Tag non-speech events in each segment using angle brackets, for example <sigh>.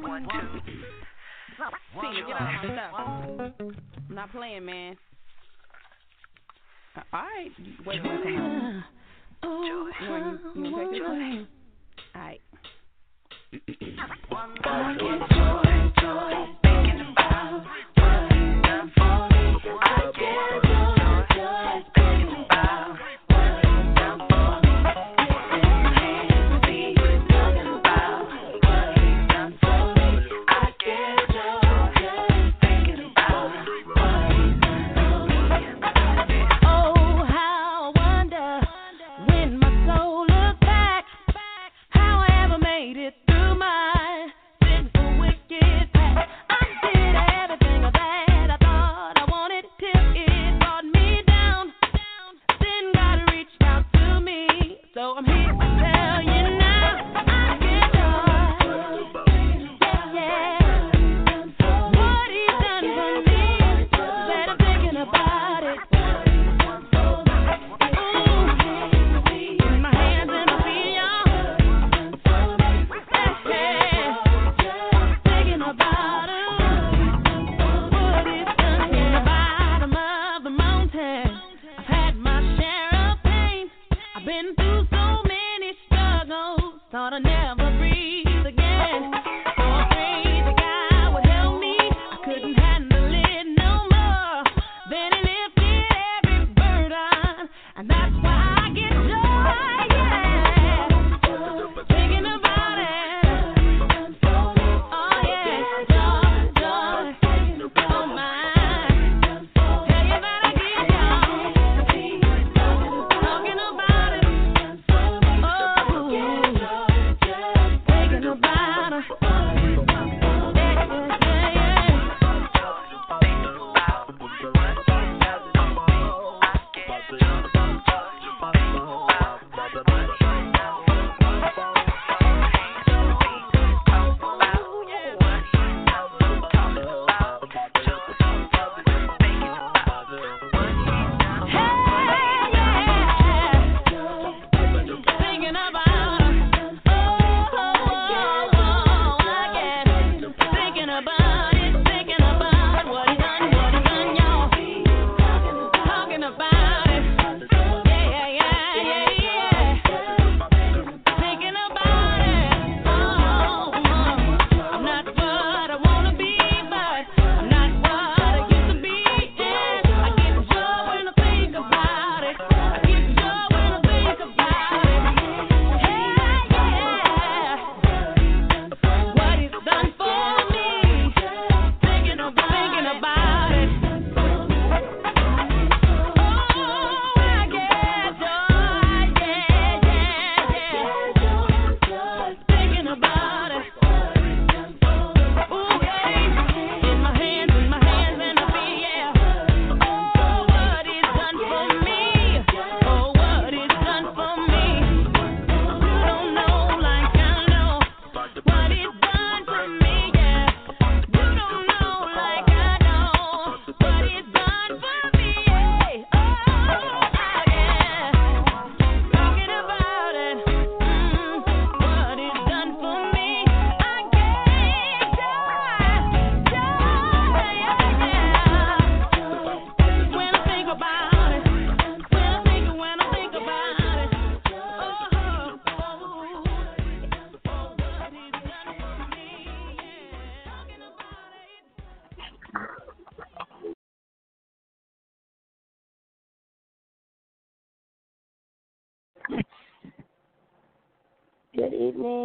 One two. I'm not playing, man. Uh, all right. Wait, wait, wait. Oh, you, you take it All right. One more joy, joy, thinking about.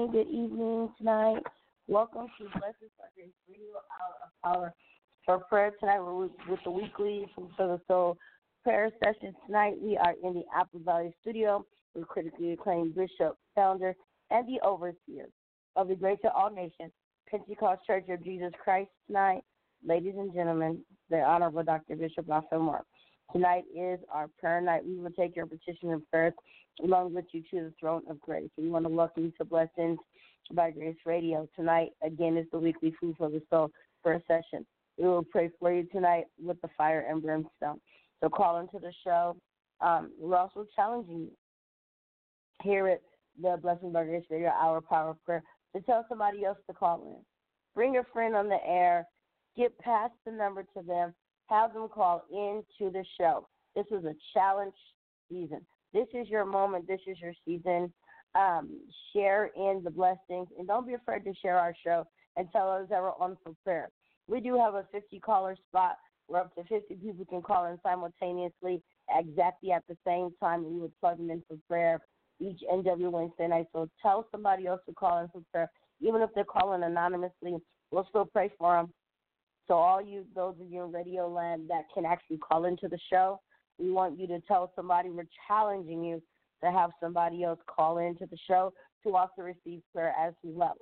morning, good evening, tonight. Welcome to Blessed Sunday Radio Hour for prayer tonight with, with the weekly for the Soul prayer session. Tonight we are in the Apple Valley Studio with critically acclaimed Bishop, founder, and the overseer of the Grace of All Nations Pentecost Church of Jesus Christ. Tonight, ladies and gentlemen, the Honorable Dr. Bishop Raphael Marks. Tonight is our prayer night. We will take your petition of prayer along with you to the throne of grace. We want to welcome you to Blessings by Grace Radio. Tonight, again, is the weekly Food for the Soul prayer session. We will pray for you tonight with the fire and brimstone. So call into the show. Um, we're also challenging you here at the Blessing by Grace Radio Hour Power of Prayer to tell somebody else to call in. Bring a friend on the air. Get past the number to them. Have them call into the show. This is a challenge season. This is your moment. This is your season. Um, share in the blessings and don't be afraid to share our show and tell others that we're on for prayer. We do have a 50 caller spot where up to 50 people can call in simultaneously exactly at the same time. We would plug them in for prayer each and every Wednesday night. So tell somebody else to call in for prayer. Even if they're calling anonymously, we'll still pray for them. So all you, those of you in Radio Land that can actually call into the show, we want you to tell somebody. We're challenging you to have somebody else call into the show to also receive prayer as well.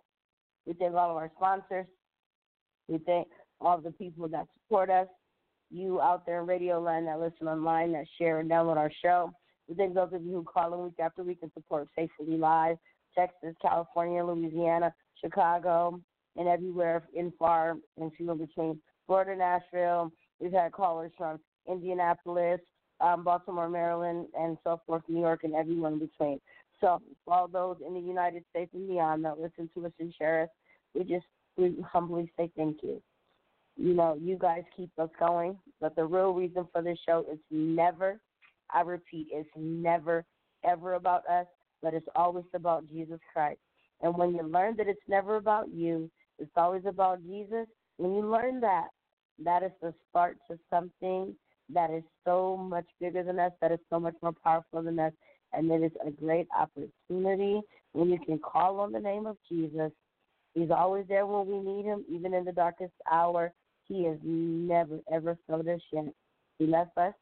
We thank all of our sponsors. We thank all the people that support us. You out there in Radio Land that listen online, that share and download our show. We thank those of you who call in week after week and support Faithfully Live, Texas, California, Louisiana, Chicago, and everywhere in far and few in between. Florida, Nashville. We've had callers from Indianapolis, um, Baltimore, Maryland, and so forth, New York, and everyone in between. So, all those in the United States and beyond that listen to us and share us, we just we humbly say thank you. You know, you guys keep us going, but the real reason for this show is never, I repeat, it's never, ever about us, but it's always about Jesus Christ. And when you learn that it's never about you, it's always about Jesus, when you learn that, that is the start to something that is so much bigger than us, that is so much more powerful than us, and it is a great opportunity when you can call on the name of Jesus. He's always there when we need him, even in the darkest hour. He has never, ever failed us yet. He left us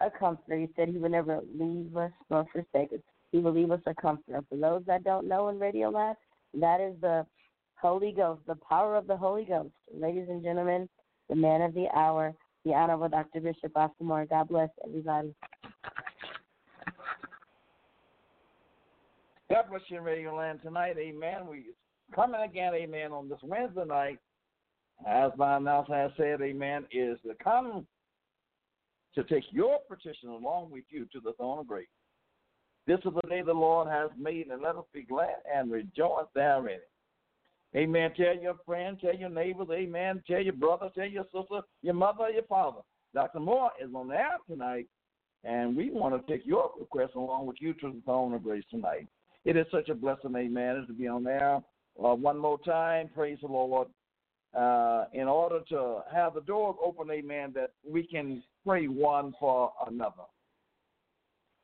a comforter. He said he would never leave us nor forsake us. He will leave us a comforter. For those that don't know in Radio Land, that is the Holy Ghost, the power of the Holy Ghost. Ladies and gentlemen, the man of the hour, the Honorable Dr. Bishop Osmore. God bless everybody. God bless you Radio Land tonight. Amen. We coming again, amen, on this Wednesday night. As my announcer has said, amen, is to come to take your petition along with you to the throne of grace. This is the day the Lord has made, and let us be glad and rejoice therein. Amen. Tell your friend, tell your neighbors, amen. Tell your brother, tell your sister, your mother, your father. Dr. Moore is on the air tonight, and we want to take your request along with you to the throne of grace tonight. It is such a blessing, amen, to be on there. Uh, one more time, praise the Lord. Uh, in order to have the doors open, amen, that we can pray one for another.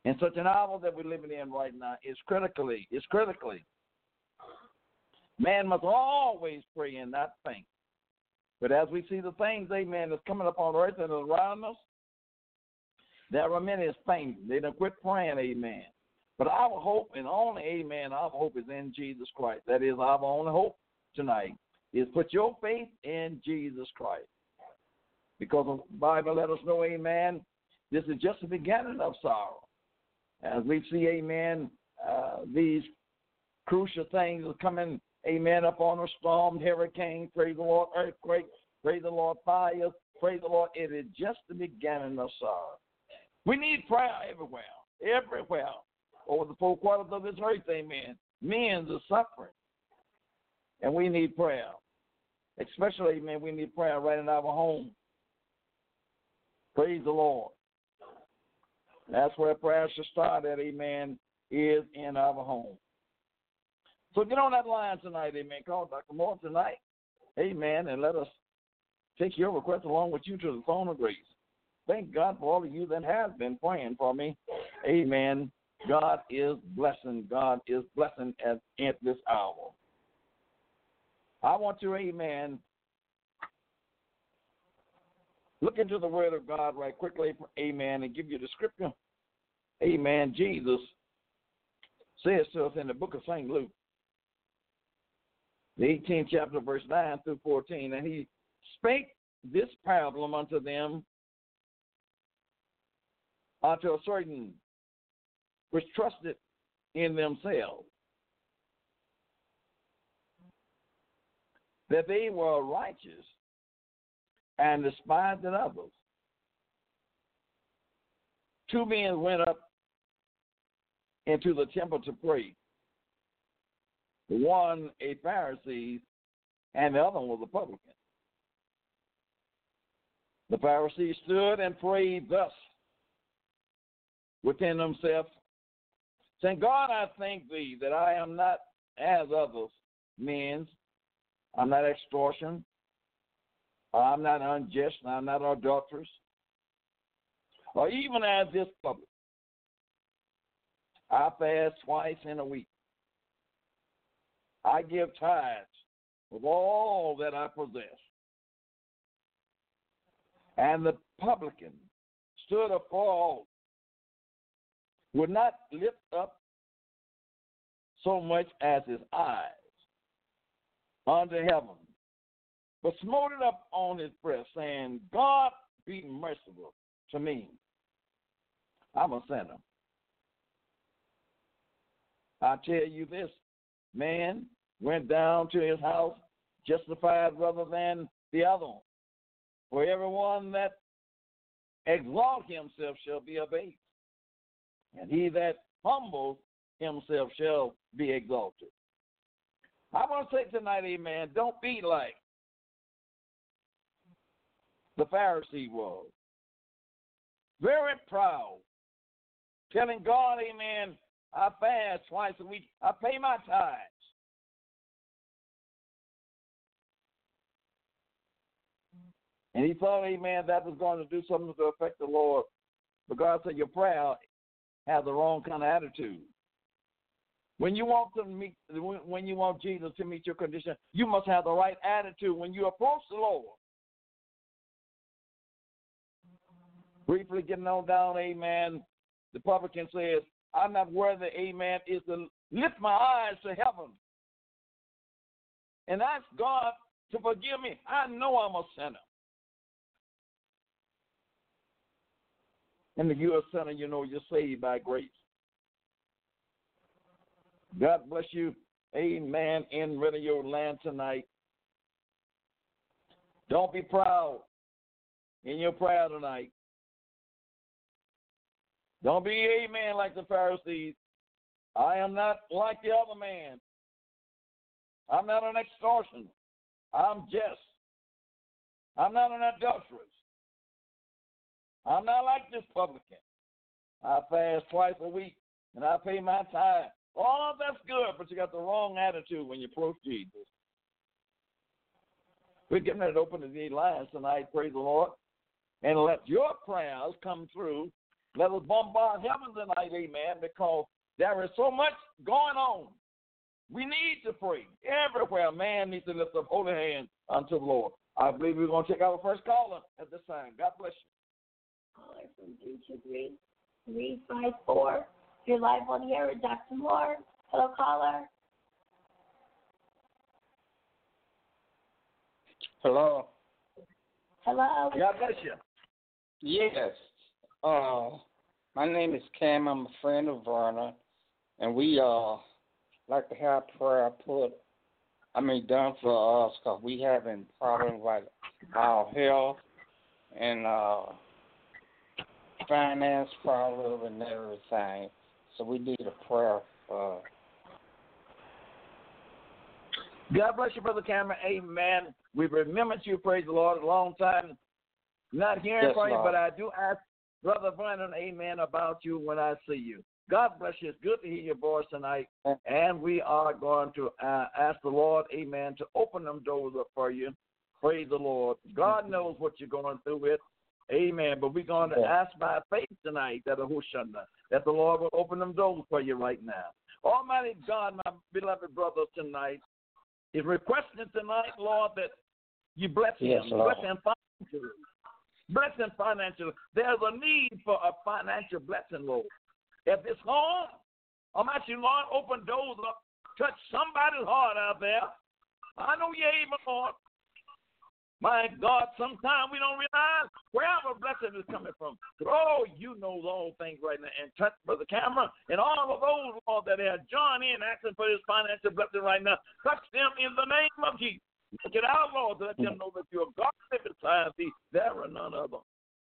In such an hour that we're living in right now is critically, is critically. Man must always pray and not think. But as we see the things, amen, that's coming upon earth and around us, there are many things. They don't quit praying, amen. But our hope and only, amen, our hope is in Jesus Christ. That is our only hope tonight, is put your faith in Jesus Christ. Because the Bible let us know, amen, this is just the beginning of sorrow. As we see, amen, uh, these crucial things are coming, amen, upon a storm, hurricane, praise the Lord, earthquake, praise the Lord, fires, praise the Lord. It is just the beginning of sorrow. We need prayer everywhere, everywhere. Over the four quarters of this earth, amen. Men are suffering. And we need prayer. Especially, amen, we need prayer right in our home. Praise the Lord. That's where prayer should start at, amen, is in our home. So get on that line tonight, amen. Call Dr. Moore tonight, amen, and let us take your request along with you to the throne of grace. Thank God for all of you that have been praying for me. Amen. God is blessing. God is blessing at, at this hour. I want to, amen, look into the Word of God right quickly, amen, and give you the scripture. Amen. Jesus says to us in the book of St. Luke, the 18th chapter, verse 9 through 14, and he spake this parable unto them unto a certain which trusted in themselves that they were righteous and despised the others. Two men went up into the temple to pray. One a Pharisee and the other one was a publican. The Pharisee stood and prayed thus within himself, saying, God, I thank thee that I am not as others men. I'm not extortion. I'm not unjust. I'm not adulterous. Or even as this public. I fast twice in a week. I give tithes of all that I possess. And the publican stood afar would not lift up so much as his eyes unto heaven, but smote it up on his breast, saying, God be merciful to me. I'm a sinner. I tell you this man went down to his house justified rather than the other one. For everyone that exalt himself shall be abased, and he that humbles himself shall be exalted. I want to say tonight, amen, don't be like the Pharisee was. Very proud, telling God, amen, I fast twice a week, I pay my tithes. And he thought, amen, that was going to do something to affect the Lord. But God said, your prayer has the wrong kind of attitude. When you want to meet, when you want Jesus to meet your condition, you must have the right attitude when you approach the Lord. Briefly getting on down, amen. The publican says, I'm not worthy, amen, is to lift my eyes to heaven and ask God to forgive me. I know I'm a sinner. And if you're a sinner, you know you're saved by grace. God bless you. Amen. In radio land tonight. Don't be proud in your prayer tonight. Don't be a man like the Pharisees. I am not like the other man. I'm not an extortioner. I'm just. I'm not an adulteress. I'm not like this publican. I fast twice a week and I pay my tithe. All that's good, but you got the wrong attitude when you approach Jesus. We're getting ready to open the lines tonight, praise the Lord. And let your prayers come through. Let us bombard heaven tonight, amen, because there is so much going on. We need to pray. Everywhere, man needs to lift up holy hands unto the Lord. I believe we're going to take our first caller at this time. God bless you caller from 323 354. You're live on here with Dr. Moore. Hello, caller. Hello. Hello. God bless you. Yes. Uh, my name is Cam. I'm a friend of Verna, and we uh like to have prayer put. I mean, done for us because we having problems with our health and uh finance problem and everything. So we need a prayer for. God bless you, Brother Cameron. Amen. We've remembered you, praise the Lord, a long time. Not hearing Yes, from you, but I do ask Brother Vernon, amen, about you when I see you. God bless you. It's good to hear your voice tonight. And we are going to uh, ask the Lord, amen, to open them doors up for you. Praise the Lord. God knows what you're going through with. Amen. But we're going to ask by faith tonight that, Ahushanda, that the Lord will open them doors for you right now. Almighty God, my beloved brothers tonight, is requesting tonight, Lord, that you bless Yes, him. Lord. Bless him financially. Blessing financially. There's a need for a financial blessing, Lord. If it's home, I'm asking, Lord, open doors up, touch somebody's heart out there. I know you're able, Lord. My God, sometimes we don't realize where our blessing is coming from. Oh, you know all things right now. And touch Brother Cameron and all of those, Lord, that have joined in asking for his financial blessing right now. Touch them in the name of Jesus. Get out, Lord, to let them know that you're God besides thee. There are none other.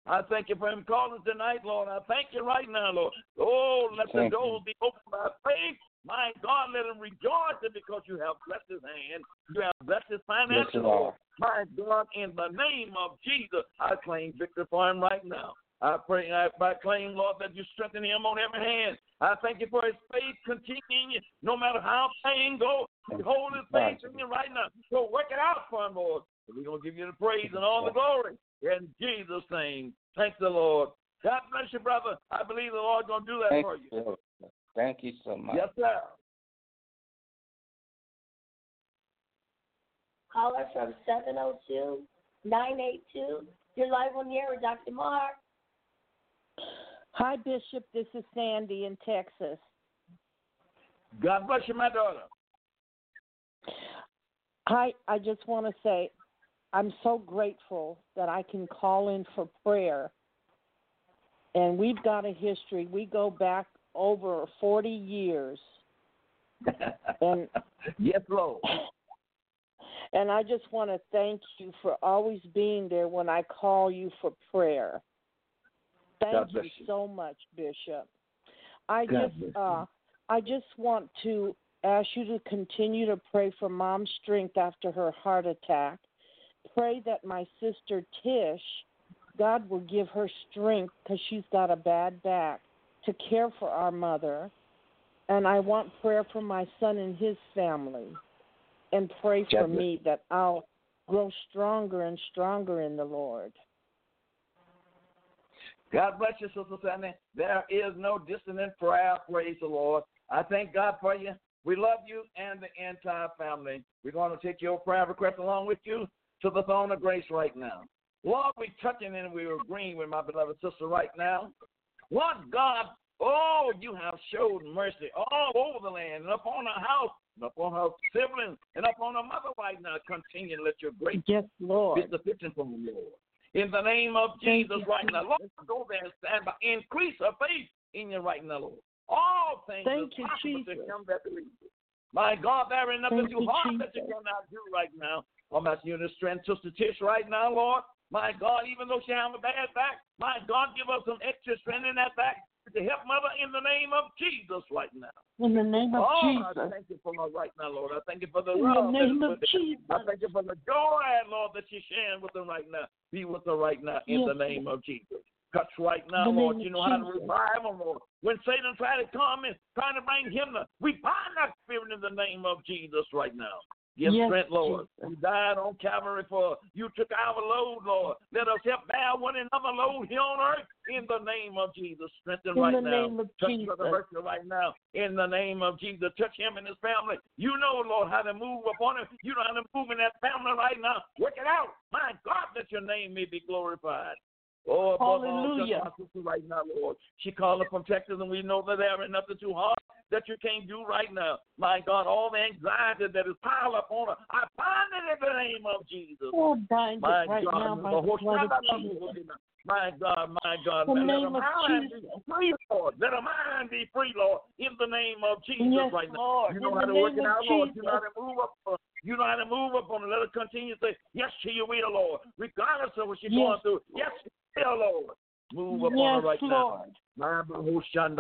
I thank you for him calling tonight, Lord. I thank you right now, Lord. Oh, let the Thank you. doors be opened by faith. My God, let him rejoice because you have blessed his hand. You have blessed his finances. Lord. My God, in the name of Jesus, I claim victory for him right now. I pray, I, I claim, Lord, that you strengthen him on every hand. I thank you for his faith continuing, no matter how pain goes. Hold his faith in you right now. So work it out for him, Lord. We're going to give you the praise and all the glory. In Jesus' name. Thank the Lord. God bless you, brother. I believe the Lord's going to do that Thank for you. you. Thank you so much. Yes, sir. Caller from 702-982. You're live on the air with Dr. Moore. Hi, Bishop. This is Sandy in Texas. God bless you, my daughter. I I just want to say I'm so grateful that I can call in for prayer. And we've got a history. We go back over 40 years. <laughs> And yes, Lord. And I just want to thank you for always being there when I call you for prayer. Thank you, you. so much, Bishop. I God just uh I just want to ask you to continue to pray for mom's strength after her heart attack. Pray that my sister Tish, God will give her strength because she's got a bad back to care for our mother. And I want prayer for my son and his family. And pray for God bless me that I'll grow stronger and stronger in the Lord. God bless you, Sister Sandy. There is no dissonant prayer. Praise the Lord. I thank God for you. We love you and the entire family. We're going to take your prayer request along with you to the throne of grace right now. Lord, we're touching and we're agreeing with my beloved sister right now. Lord God, oh, you have showed mercy all over the land and upon her house and upon her siblings and upon her mother right now. Continue to let your grace Yes, Lord. be sufficient for them, Lord. In the name of Jesus right now. Lord, go there and stand by. Increase her faith in you right now, Lord. All things Thank you, possible to Jesus. him that believes. My God, there ain't nothing Thank too you, hard that you cannot do right now. I'm asking you to strength Sister Tish right now, Lord. My God, even though she has a bad back, my God, give us some extra strength in that back to help mother in the name of Jesus right now. In the name of oh, Jesus. I thank you for her right now, Lord. I thank you for the In the name of Jesus. I thank you for the joy, Lord, that she's sharing with them right now. Be with her right now in Yes, the name of Jesus. Touch right now, Lord. You know how to revive them, Lord. When Satan tried to come and trying to bring him to, we bind that spirit in the name of Jesus right now. Give Yes, strength, Lord. Jesus. You died on Calvary for you took our load, Lord. Let us help bear one another load here on earth in the name of Jesus. Strengthen In right the now. name of Touch Jesus. Brother right now in the name of Jesus. Touch him and his family. You know, Lord, how to move upon him. You know how to move in that family right now. Work it out. My God, that your name may be glorified. Oh, above all, Hallelujah. my sister right now, Lord. She calling from Texas, and we know that there ain't nothing too hard that you can't do right now. My God, all the anxiety that is piled up on her, I bind it in the name of Jesus. Oh, bind My it right God, now by the blood of Jesus. my God, my God, the let name of mind Jesus. be free, Lord. Let her mind be free, Lord, in the name of Jesus Yes, right now. Lord. You know In how to work it out, Lord. You know how to move up. You know how to move up on it. Let her continue to say, Yes to your will, Lord. Regardless of what she's going through. Yes, to your will, Lord. Move up on her right now. Lord.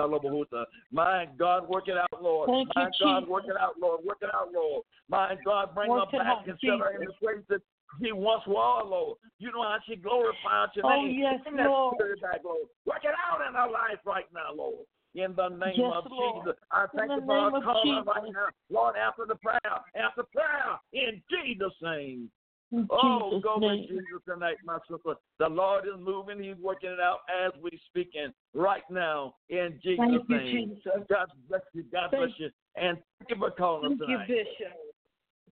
Labahuta. My God, work it out, Lord. Thank you, My God, Jesus. work it out, Lord. Work it out, Lord. My God, bring Work her back and set her in the place that she once was, Lord. You know how she glorified your Oh, name. yes, Lord. back, Lord. Work it out in her life right now, Lord. In the name Yes, of Lord. Jesus. I In thank the you for name her of calling Jesus. right now. Lord, after the prayer, after prayer, in Jesus' name. In Oh, Jesus' go name. with Jesus tonight, my sister. The Lord is moving. He's working it out as we speak speaking right now in Jesus' Thank you, name. Jesus. God bless you. God Thank- bless you. And thank you for calling us tonight. Thank you. Bishop.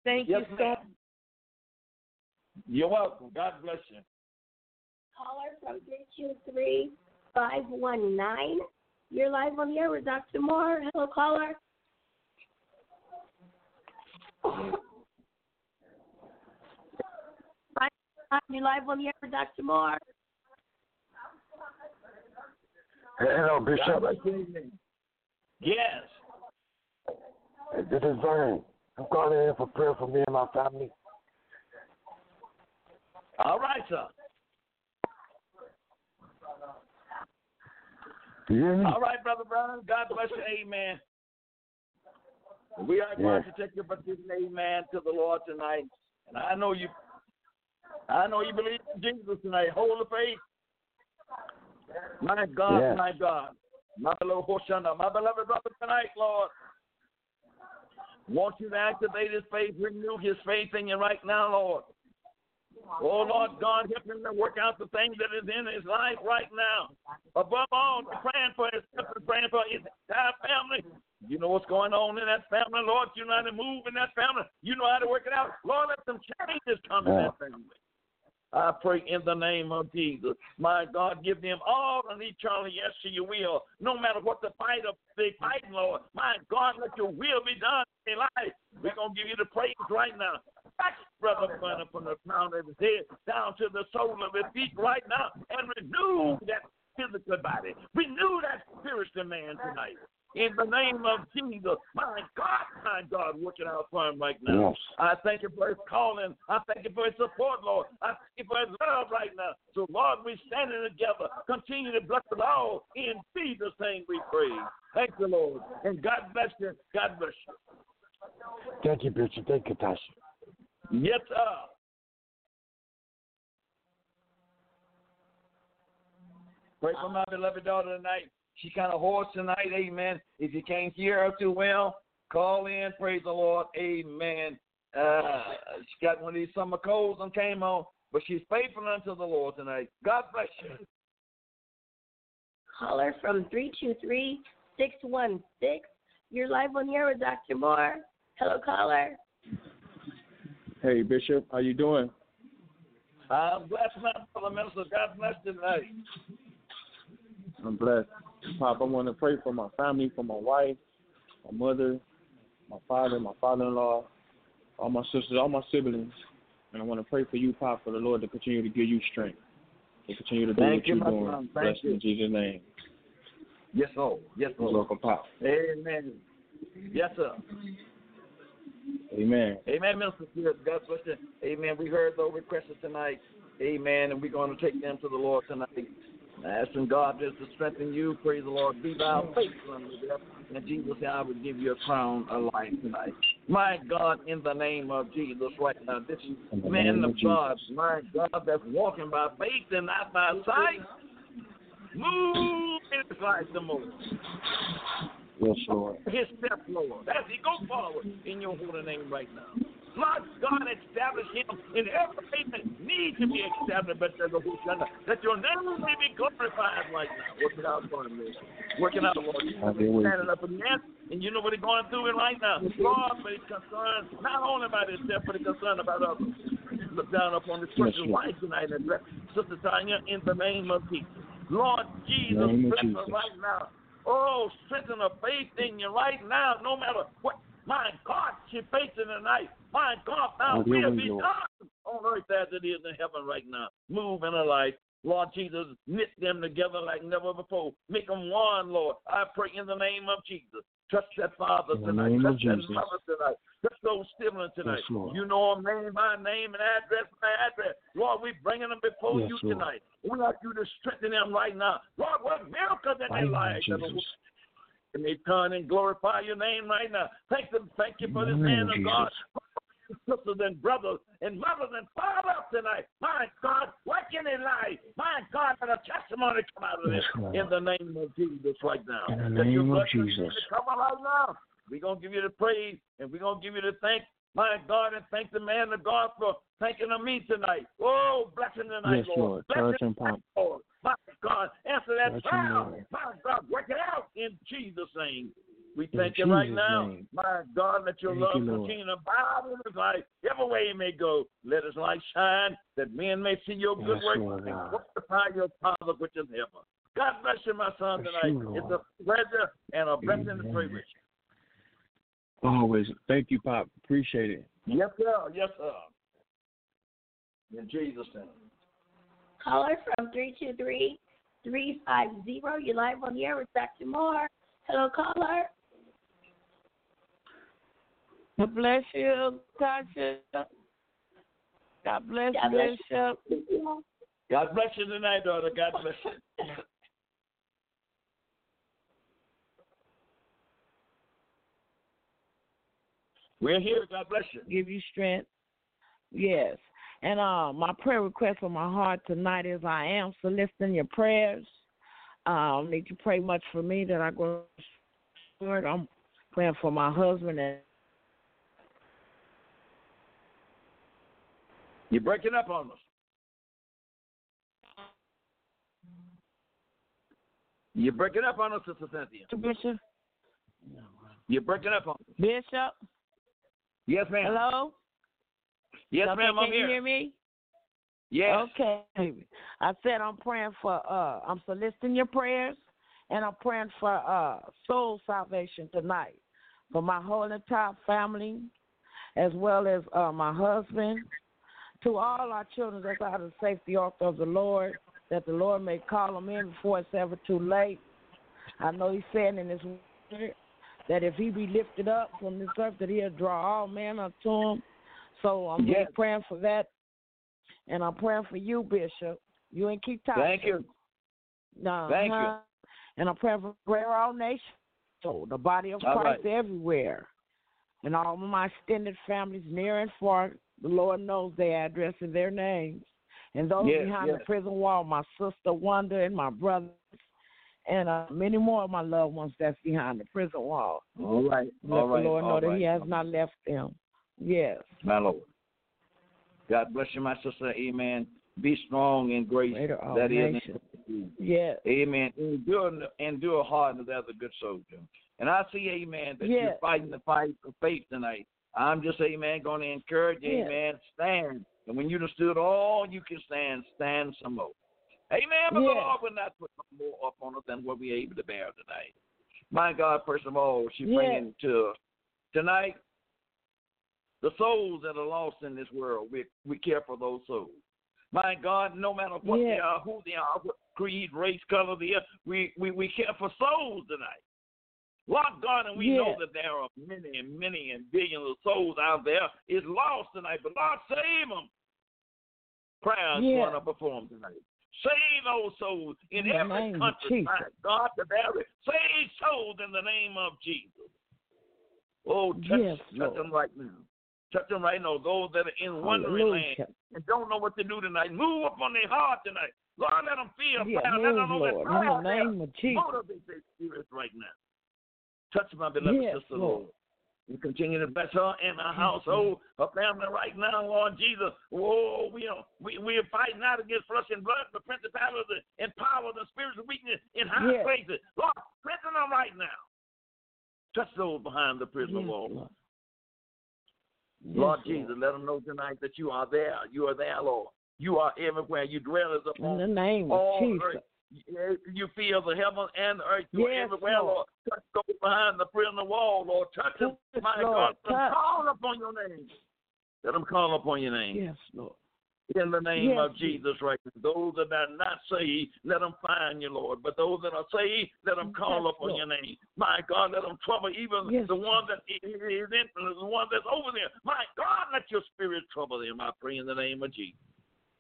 Thank Yes, you so ma'am. You're welcome. God bless you. Caller from 323-519. You're live on the air with Dr. Moore. Hello, caller. You're live on the air with Dr. Moore. Hello, Bishop. Yes. This is Vern. I'm calling in for prayer for me and my family. All right, sir. Do you hear me? All right, Brother Brown. God bless you. Amen. We are going Yes. to take your petition, amen, to the Lord tonight. And I know you I know you believe in Jesus tonight. Hold the faith. My God, Yes. my God. My beloved Hoshana, my beloved brother tonight, Lord. Want you to activate his faith, renew his faith in you right now, Lord. Oh, Lord God, help him to work out the things that is in his life right now. Above all, praying for his praying for his entire family. You know what's going on in that family, Lord. You know how to move in that family. You know how to work it out. Lord, let some changes come in that family. I pray in the name of Jesus. My God, give them all an eternal yes to your will. No matter what the fight of they fighting, Lord. My God, let your will be done in life. We're gonna give you the praise right now. Touch Brother Bunner from the crown of his head down to the sole of his feet right now and renew that physical body. Renew that spiritual man tonight. In the name of Jesus, my God, my God, working out for him right now. Yes. I thank you for his calling. I thank you for his support, Lord. I thank you for his love right now. So, Lord, we're standing together. Continue to bless us all. In Jesus' name we pray. Thank you, Lord. And God bless you. God bless you. Thank you, Bishop. Thank you, Tasha. Yes, sir. Pray for my beloved daughter tonight. She kind of hoarse tonight. Amen. If you can't hear her too well, call in. Praise the Lord. Amen. Uh, she got one of these summer colds and came on, but she's faithful unto the Lord tonight. God bless you. Caller from 323-616. You're live on the air with Dr. Moore. Hello, caller. Hey Bishop, how you doing? I'm blessed, my brother minister. God bless you tonight. I'm blessed. Pop, I want to pray for my family, for my wife, my mother, my father, my father-in-law, all my sisters, all my siblings, and I want to pray for you, Pop, for the Lord to continue to give you strength, to continue to do Thank what you, you're doing. son. You. in Jesus' name. Yes, Lord. Yes, Lord. welcome, Pop. Amen. Yes, sir. Amen. Amen, Minister Spears. God bless you. Amen. We heard those requests tonight. Amen. And we're going to take them to the Lord tonight. Asking God just to strengthen you. Praise the Lord. Be thou faithful unto death. And Jesus said, I will give you a crown of life tonight. My God, in the name of Jesus, right now, this man of of God, my God, that's walking by faith and not by sight, move in his life the most Yes, Lord. his step, Lord, as he go forward in your holy name right now. Lord God, establish him in everything that needs to be established, but that that your name may be glorified right now. Work it out for him, Lord. Work it out, Lord. Way. Standing up again, and you know what he's going through it right now. Lord, but he's concerned not only about himself, but he's concerned about others. Look down upon this Yes, person's Lord. life tonight and bless Sister Tanya in the name of Jesus. Lord Jesus, bless her right now. Oh, strengthen her faith in you right now, no matter what. My God, she facing tonight. My God, your will be done on earth as it is in heaven right now. Move in her life. Lord Jesus, knit them together like never before. Make them one, Lord. I pray in the name of Jesus. Touch that father the tonight. Touch that mother tonight. Touch those siblings tonight. Yes, you know them name by name and address by address. Lord, we bringing them before Yes, you Lord. tonight. We ask you to strengthen them right now. Lord, what miracles in their lives. And they turn and glorify your name right now. Thank them, thank you for this man of God. Sisters and brothers and mothers and fathers tonight. My God, what can they lie? My God, let a testimony come out of this Lord. in the name of Jesus right now. In the name of Jesus. Come on right now. We're going to give you the praise and we're going to give you the thanks. My God, and thank the man of God for thanking of me tonight. Oh, blessing tonight, Yes, Lord. Blessing Touch and. Lord. My God, answer that Touch him, My God, work it out in Jesus' name. We In thank you right now. name. My God, let your Thank love you, Lord. continue to abide in his life. Every way he may go, let his light shine, that men may see your good Yes, works Lord and God. glorify your Father which is in heaven. God bless you, my son, Bless tonight. you, it's a pleasure and a blessing to pray Amen. with Always. Thank you, Pop. Appreciate it. you. Yes, sir. Yes, sir. In Jesus' name. Caller from 323 350. You're live on the air with Dr. Moore. Hello, caller. God bless you, Tasha. God bless God bless Bishop. you. God bless you tonight, daughter. God bless you. We're here. God bless you. Give you strength. Yes. And uh, my prayer request from my heart tonight is I am soliciting your prayers. Um, need to pray much for me that I go forward. I'm praying for my husband and You're breaking up on us. You're breaking up on us, Sister Cynthia. Bishop. You're breaking up on us. Bishop. Yes, ma'am. Hello. Yes, Okay, ma'am. I'm can here. you hear me? Yes. Okay. I said I'm praying for uh I'm soliciting your prayers and I'm praying for uh soul salvation tonight for my whole entire family as well as uh my husband to all our children that's out of the safety ark of the Lord that the Lord may call them in before it's ever too late. I know he's saying in his word that if he be lifted up from this earth that he'll draw all men unto him. So I'm Yes. praying for that and I'm praying for you, Bishop. You and keep talking. Thank you. No, Thank you. uh-huh. And I'm praying for prayer all nations, so the body of All Christ right. everywhere, and all of my extended families near and far. The Lord knows their address and their names, and those Yes, behind yes. the prison wall. My sister Wanda and my brothers, and uh, many more of my loved ones that's behind the prison wall. All right. Let All right. the Lord know that right. He has not left them. Yes. My Lord. God bless you, my sister. Amen. Be strong in grace. That is. Yes. Amen. Endure, endure hardness as a good soldier. And I see, amen, that you're fighting the fight for faith tonight. I'm just, amen, going to encourage you, Yes. amen, stand. And when you done stood all you can stand, stand some more. Amen. But the Yes. Lord will not put more up on us than what we're able to bear tonight. My God, first of all, she's Yes. bringing to tonight the souls that are lost in this world. We we care for those souls. My God, no matter what they are, who they are, what creed, race, color they are, we, we, we care for souls tonight. Lord God, and we know that there are many and many and billions of souls out there is lost tonight. But Lord, save them. Prayers Yes. going up before them tonight. Save those souls in, In every country. My God, the very save souls in the name of Jesus. Oh, touch, Yes, touch them right now. Touch them right now. Those that are in wandering land and don't know what to do tonight. Move up on their heart tonight. Lord, let them feel Yeah, fire. Let move, them know that Lord, in the name of Jesus. Motivate their spirits right now. Touch my beloved Yes, sister, Lord. Lord. And continue to bless her and her household, her family right now, Lord Jesus. Whoa, we are we we are fighting out against flesh and blood, but principalities and power and spiritual weakness in high Yes. places. Lord, strengthen them right now. Touch those behind the prison Yes, wall. Lord. Lord Yes, Jesus, let them know tonight that you are there. You are there, Lord. You are everywhere. You dwell as In upon the name of all Jesus. earth. You- feel the heaven and the earth. You Yes, are everywhere, Lord. Lord. Touch those behind the prison wall, Lord. Touch them. Touch, My Lord. God, Touch. call upon your name. Let them call upon your name. Yes, Lord. In the name Yes, of Jesus, right now. Those that are not saved, let them find you, Lord. But those that are saved, let them call Yes, upon Lord. your name. My God, let them trouble even Yes, the one that is in, the one that's over there. My God, let your spirit trouble them. I pray in the name of Jesus.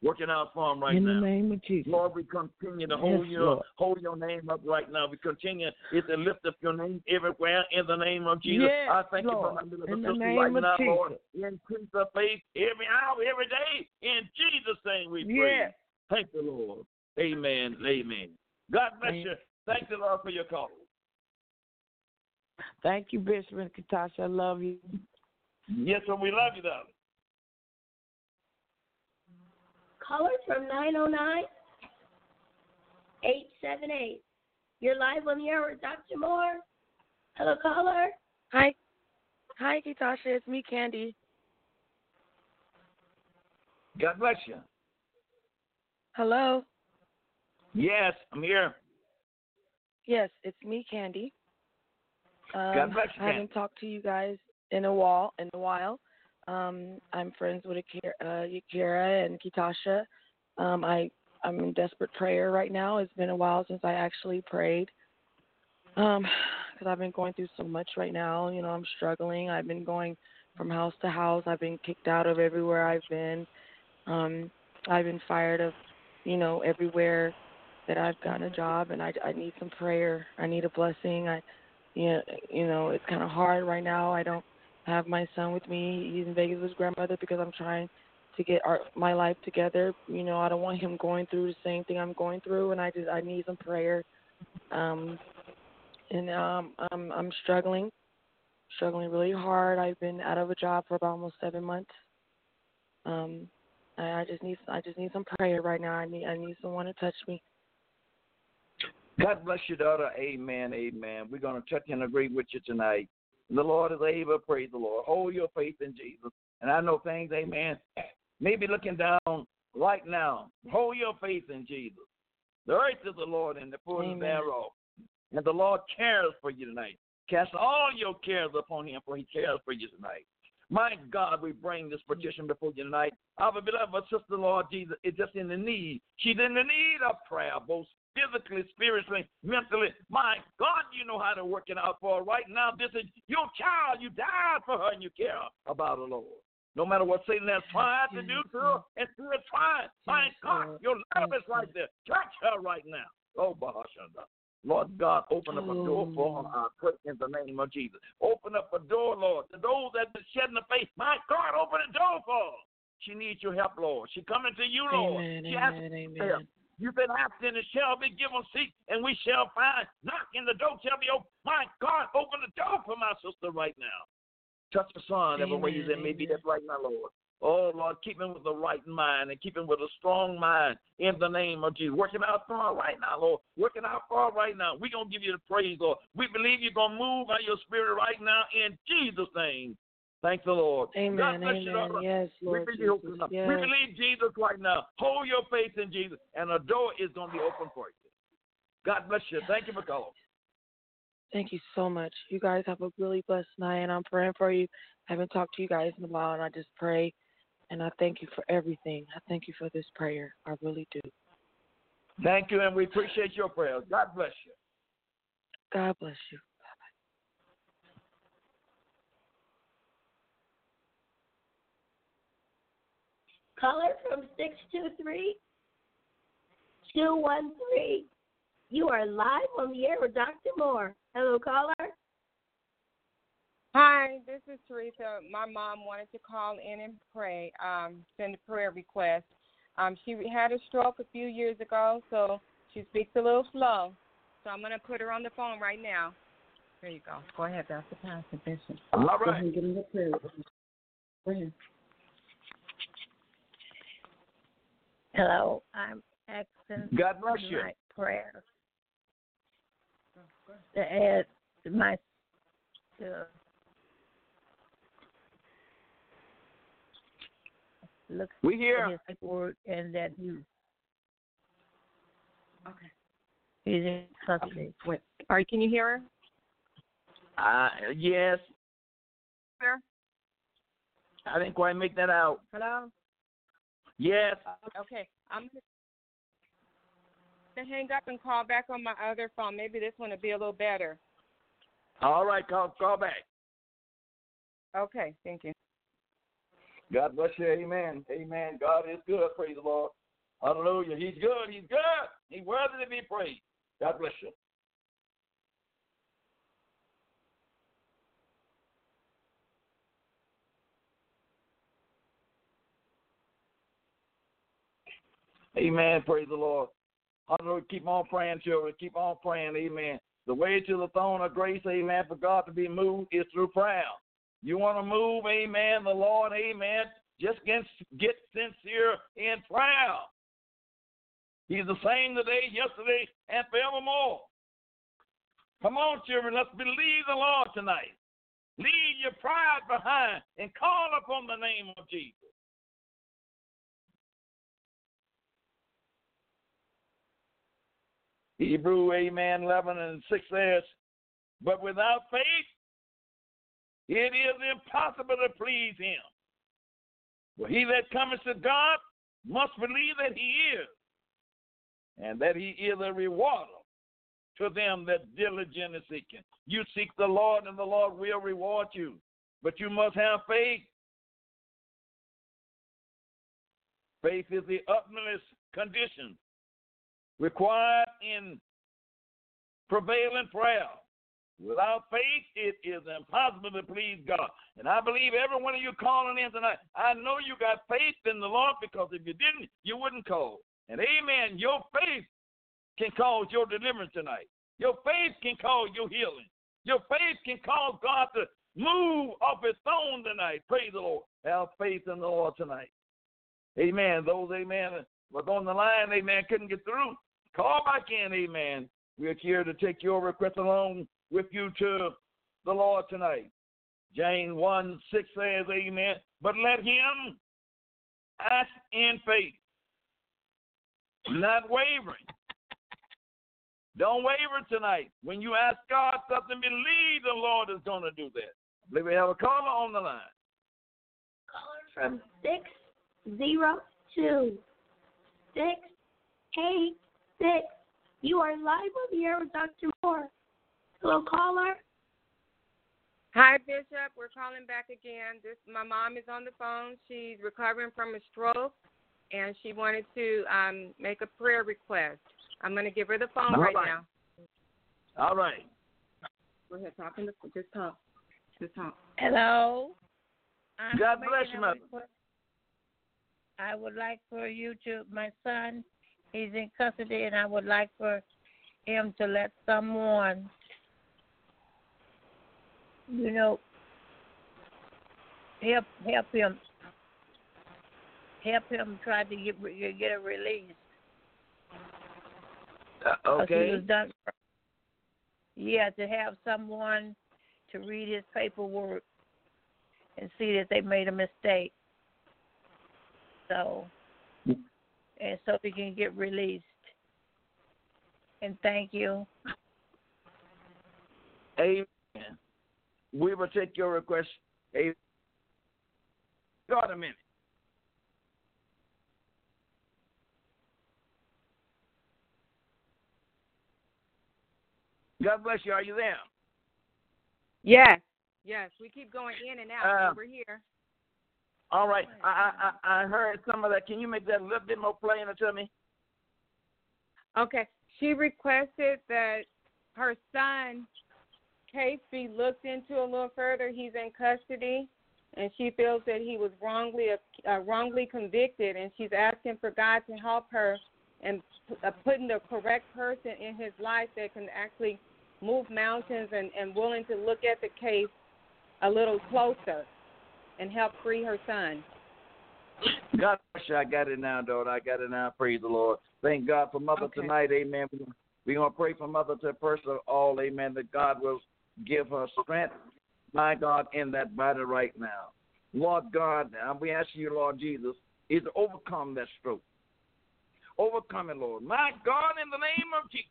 Working out for them right in now. the name of Jesus. Lord, we continue to Yes, hold your Lord. hold your name up right now. We continue to lift up your name everywhere in the name of Jesus. Yes, I thank you Lord. for my little In the name right of now, Lord. Increase her faith every hour, every day. In Jesus' name we pray. Yes. Thank the Lord. Amen. Amen. God bless Amen. you. Thank the Lord for your call. Thank you, Bishop and Katasha. I love you. Yes, sir. We love you, darling. Caller from 909 878. You're live on the air with Dr. Moore. Hello, caller. Hi. Hi, Kitasha. It's me, Candy. God bless you. Hello. Yes, I'm here. Yes, it's me, Candy. Um, God bless you, I haven't talked to you guys in a while. In a while. Um, I'm friends with Akira, uh, Yakira and Kitasha. Um, I I'm in desperate prayer right now. It's been a while since I actually prayed. Um, because I've been going through so much right now. You know, I'm struggling. I've been going from house to house. I've been kicked out of everywhere I've been. Um, I've been fired of, you know, everywhere that I've gotten a job, and I I need some prayer. I need a blessing. I, you know, you know, it's kind of hard right now. I don't have my son with me. He's in Vegas with his grandmother because I'm trying to get our my life together. You know, I don't want him going through the same thing I'm going through, and I just I need some prayer. Um, and um, I'm I'm struggling, struggling really hard. I've been out of a job for about almost seven months. Um, I, I just need I just need some prayer right now. I need I need someone to touch me. God bless your daughter. Amen. Amen. We're going to touch and agree with you tonight. The Lord is able. Praise the Lord. Hold your faith in Jesus. And I know things, amen, maybe looking down right now. Hold your faith in Jesus. The earth is the Lord and the fullness thereof. And the Lord cares for you tonight. Cast all your cares upon him, for he cares for you tonight. My God, we bring this petition before you tonight. Our beloved sister, Lord Jesus, is just in the need. She's in the need of prayer, both physically, spiritually, mentally. My God, you know how to work it out for her. Right now, this is your child. You died for her and you care about her, Lord. No matter what Satan has tried to do to her, and still trying. My God, your love is right there. Touch her right now. Oh, Bahashanda. Lord God, open up a door for her, I pray in the name of Jesus. Open up a door, Lord, to those that been shedding the faith. My God, open the door for her. She needs your help, Lord. She coming to you, Lord. Amen, she has amen, help. You've been asking and it shall be given seek, and we shall find. Knock and the door shall be open. My God, open the door for my sister right now. Touch the son every way he's in. Maybe that's right now, Lord. Oh, Lord, keep him with the right mind and keep him with a strong mind in the name of Jesus. Working out for her right now, Lord. Working out for her right now. We're going to give you the praise, Lord. We believe you're going to move by your spirit right now in Jesus' name. Thank the Lord. Amen, God bless you, amen. daughter. Yes, Lord we believe, Jesus, we yes. believe Jesus right now. Hold your faith in Jesus, and a door is going to be open for you. God bless you. Thank you for calling. Thank you so much. You guys have a really blessed night, and I'm praying for you. I haven't talked to you guys in a while, and I just pray, and I thank you for everything. I thank you for this prayer. I really do. Thank you, and we appreciate your prayers. God bless you. God bless you. Caller from 623 213. You are live on the air with Dr. Moore. Hello, caller. Hi, this is Teresa. My mom wanted to call in and pray, um, send a prayer request. Um, she had a stroke a few years ago, so she speaks a little slow. So I'm going to put her on the phone right now. There you go. Go ahead, Pastor Pastor Bishop. All Go right. ahead and give him the prayer. Go ahead. Hello, I'm asking God bless you. my prayer to add my to look We here. at his paperwork and that you Okay. he's in custody. Wait. All right, can you hear her? Uh, yes. Sir? I didn't quite make that out. Hello? Yes. Okay. I'm going to hang up and call back on my other phone. Maybe this one will be a little better. All right. Call, call back. Okay, thank you. God bless you. Amen. Amen. God is good. Praise the Lord. Hallelujah. He's good. He's good. He's worthy to be praised. God bless you. Amen. Praise the Lord. Hallelujah. Keep on praying, children. Keep on praying. Amen. The way to the throne of grace, amen, for God to be moved is through prayer. You want to move, amen, the Lord, amen. Just get, get sincere in prayer. He's the same today, yesterday, and forevermore. Come on, children, let's believe the Lord tonight. Leave your pride behind and call upon the name of Jesus. Hebrew, amen, 11 and 6 says, But without faith, it is impossible to please him. For he that cometh to God must believe that he is, and that he is a rewarder to them that diligently seek him. You seek the Lord, and the Lord will reward you. But you must have faith. Faith is the utmost condition required in prevailing prayer. Without faith, it is impossible to please God. And I believe every one of you calling in tonight, I know you got faith in the Lord because if you didn't, you wouldn't call. And amen, your faith can cause your deliverance tonight. Your faith can cause your healing. Your faith can cause God to move off his throne tonight. Praise the Lord. Have faith in the Lord tonight. Amen. Those, amen, was on the line, amen, couldn't get through. Call back in, amen. We're here to take your request along with you to the Lord tonight. James 1 6 says, Amen. But let him ask in faith, not wavering. Don't waver tonight. When you ask God something, believe the Lord is going to do that. I believe we have a caller on the line. Caller from six zero two six eight six. You are live on the air with Dr. Moore. Hello, caller. Hi, Bishop. We're calling back again. This my mom is on the phone. She's recovering from a stroke, and she wanted to um, make a prayer request. I'm going to give her the phone All right, right. now. All right. Go ahead, talk in the just talk. Just talk. Hello. I'm God bless you, mother. request. I would like for you to, my son, he's in custody, and I would like for him to let someone, you know, help help him, help him try to get get a release. Uh, he okay. done. Yeah, to have someone to read his paperwork and see that they made a mistake. So, and so he can get released. And thank you. Amen. We will take your request. Amen. God a minute. God bless you. Are you there? Yes. Yes. We keep going in and out. Uh, we're here. All right. I, I I heard some of that. Can you make that a little bit more plain to me? Okay. She requested that her son case be looked into a little further. He's in custody, and she feels that he was wrongly uh, wrongly convicted, and she's asking for God to help her and uh, putting the correct person in his life that can actually move mountains and, and willing to look at the case a little closer and help free her son. God bless you. I got it now, daughter. I got it now. Praise the Lord. Thank God for Mother Okay. tonight. Amen. We're going to pray for Mother to first of all, amen, that God will give her strength, my God, in that body right now. Lord God, now we ask you, Lord Jesus, is to overcome that stroke. Overcome it, Lord. My God, in the name of Jesus.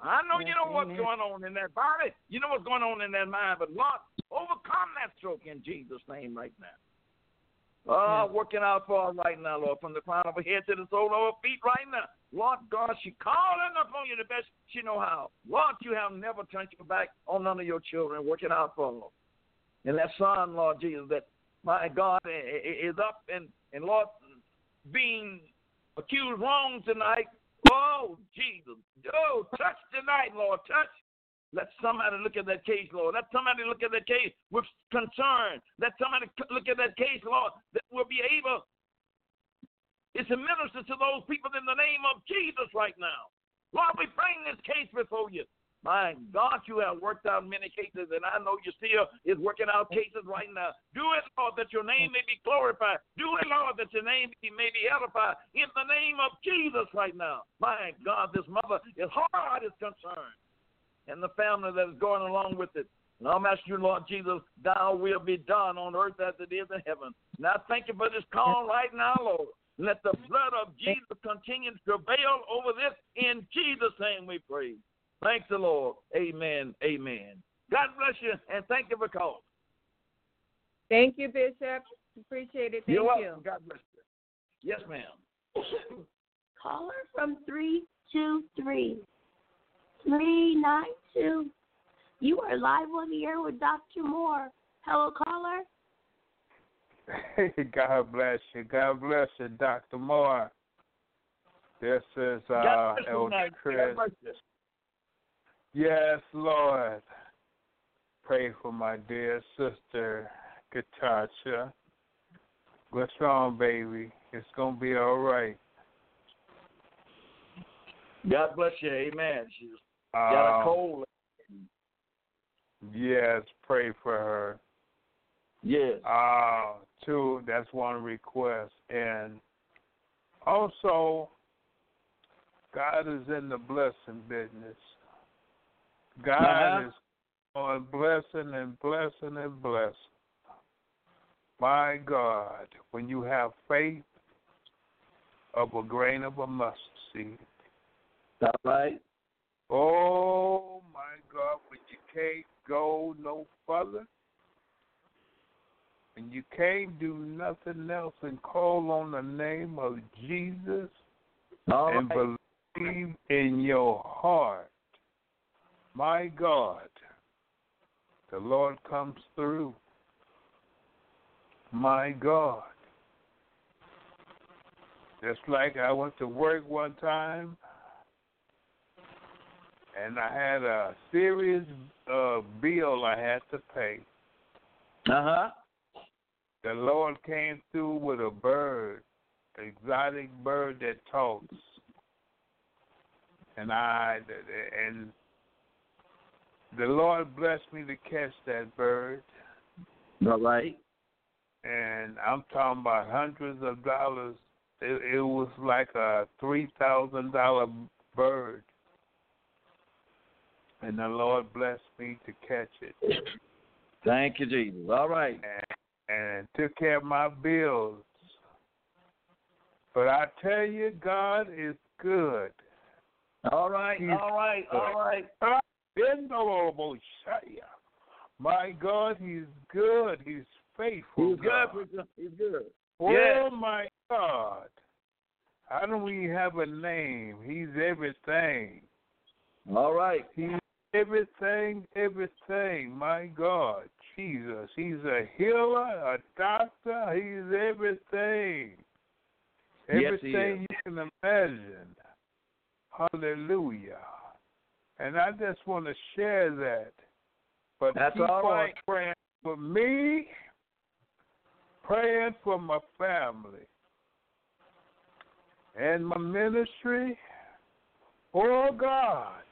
I know you know what's going on in that body. You know what's going on in that mind, but Lord, overcome that stroke in Jesus' name right now. Oh, working out for us right now, Lord, from the crown of her head to the sole of her feet right now. Lord God, she calling upon you the best she know how. Lord, you have never turned your back on none of your children, working out for them. And that son, Lord Jesus, that my God i- i- is up and, and Lord, being accused wrong tonight. Oh, Jesus. Oh, touch tonight, Lord. Touch. Let somebody look at that case, Lord. Let somebody look at that case with concern. Let somebody look at that case, Lord, that will be able it's a minister to those people in the name of Jesus right now. Lord, we bring this case before you. My God, you have worked out many cases, and I know you still is working out cases right now. Do it, Lord, that your name may be glorified. Do it, Lord, that your name may be edified in the name of Jesus right now. My God, this mother, his heart is concerned. and the family that is going along with it. And I'm asking you, Lord Jesus, thou will be done on earth as it is in heaven. Now thank you for this call right now, Lord. Let the blood of Jesus continue to prevail over this. In Jesus' name we pray. Thanks the Lord. Amen. Amen. God bless you and thank you for calling. Thank you, Bishop. Appreciate it. Thank You're you. God bless you. Yes, ma'am. Caller from 323. 392. You are live on the air with Dr. Moore. Hello, caller. Hey, God bless you. God bless you, Dr. Moore. This is uh, God bless you Elder. Chris. God bless you. Yes, Lord. Pray for my dear sister, Katasha. What's wrong, baby? It's going to be all right. God bless you. Amen. She's got a Um, cold. Yes, pray for her. Yes. Uh, two, that's one request. And also, God is in the blessing business. God Uh-huh. is on blessing and blessing and blessing. My God, when you have faith of a grain of a mustard seed. that All right. Oh my God, when you can't go no further, and you can't do nothing else and call on the name of Jesus All and right. believe in your heart, my God, the Lord comes through. My God. Just like I went to work one time and I had a serious uh, bill I had to pay. Uh huh. The Lord came through with a bird, exotic bird that talks, and I and the Lord blessed me to catch that bird. All right. And I'm talking about hundreds of dollars. It, it was like a three thousand dollar bird, and the Lord blessed me to catch it. Thank you, Jesus. All right. and took care of my bills. But I tell you, God is good. All right. All right. All right. My God, He's good. He's faithful. He's God. good. He's good. Oh Yes. my God. I don't even have a name. He's everything. All right. He's everything, everything. My God. Jesus. He's a healer, a doctor. He's everything. Yes, he Everything is. you can imagine. Hallelujah. And I just want to share that. But That's keep all on praying for me, praying for my family and my ministry. Oh God.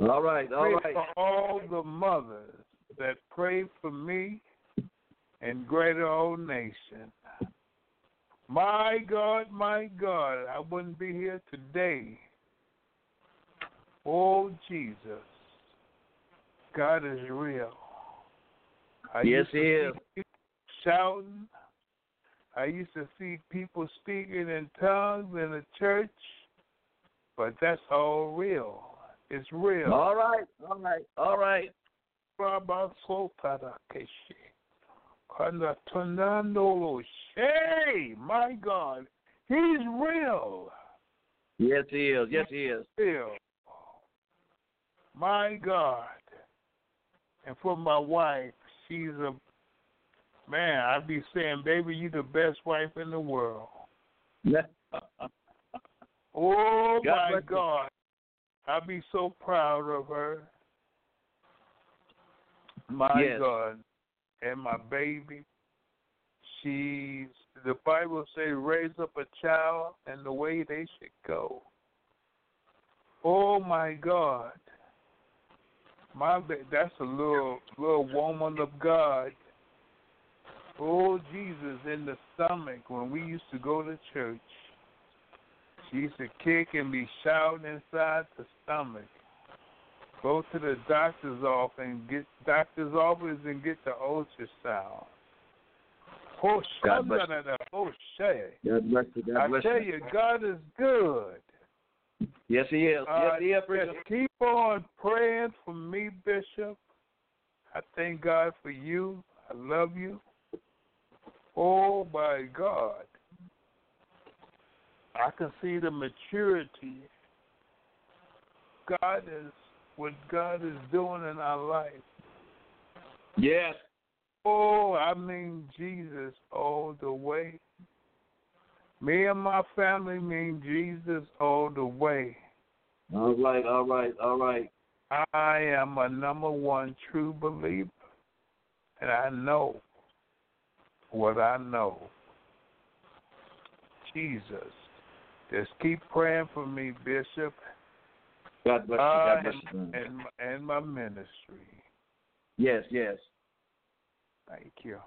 All right. All pray right. for all the mothers that pray for me and greater old nation. My God, my God, I wouldn't be here today. Oh Jesus. God is real. I Yes, used to he is. shouting. I used to see people speaking in tongues in the church, but that's all real. It's real. All right. All right. All right. Rabasotarakeshi. Kanatonandolo. Hey, my God, He's real. Yes, he is. Yes, he is. Real. My God. And for my wife, she's a man. I'd be saying, baby, you're the best wife in the world. <laughs> Oh God my. God. I'd be so proud of her. My Yes. God. And my baby. She's the Bible says raise up a child and the way they should go. Oh my God. My that's a little little woman of God. Oh Jesus in the stomach when we used to go to church. She used to kick and be shouting inside the stomach. Go to the doctor's office and get doctor's office and get the ultrasound. Oh, God bless up. Oh. God bless you. God I tell you. you, God is good. Yes, He is. Uh, yes, He is. just keep on praying for me, Bishop. I thank God for you. I love you. Oh my God. I can see the maturity God is what God is doing in our life. Yes. Oh, I mean Jesus all the way. Me and my family mean Jesus all the way. All right, all right, all right. I am a number one true believer. And I know what I know. Jesus. Just keep praying for me, Bishop. God bless you. Uh, God bless you. and, and, my- and my ministry. Yes, yes. Thank you.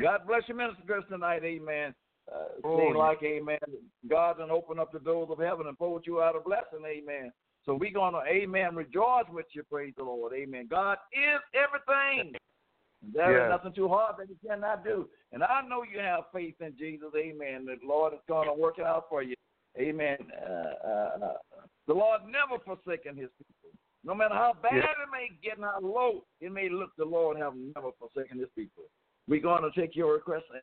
God bless you, Minister Chris, tonight. Amen. Uh, Oh, yeah. like, amen, God done open up the doors of heaven and poured you out a blessing. Amen. So we're going to, amen, rejoice with you. Praise the Lord. Amen. God is everything. There is Yes. nothing too hard that you cannot do. And I know you have faith in Jesus. Amen. The Lord is going to work it out for you. Amen. Uh, uh, uh, the Lord never forsaken His people. No matter how bad Yes. it may get and how low it may look, the Lord have never forsaken His people. We're going to take your request and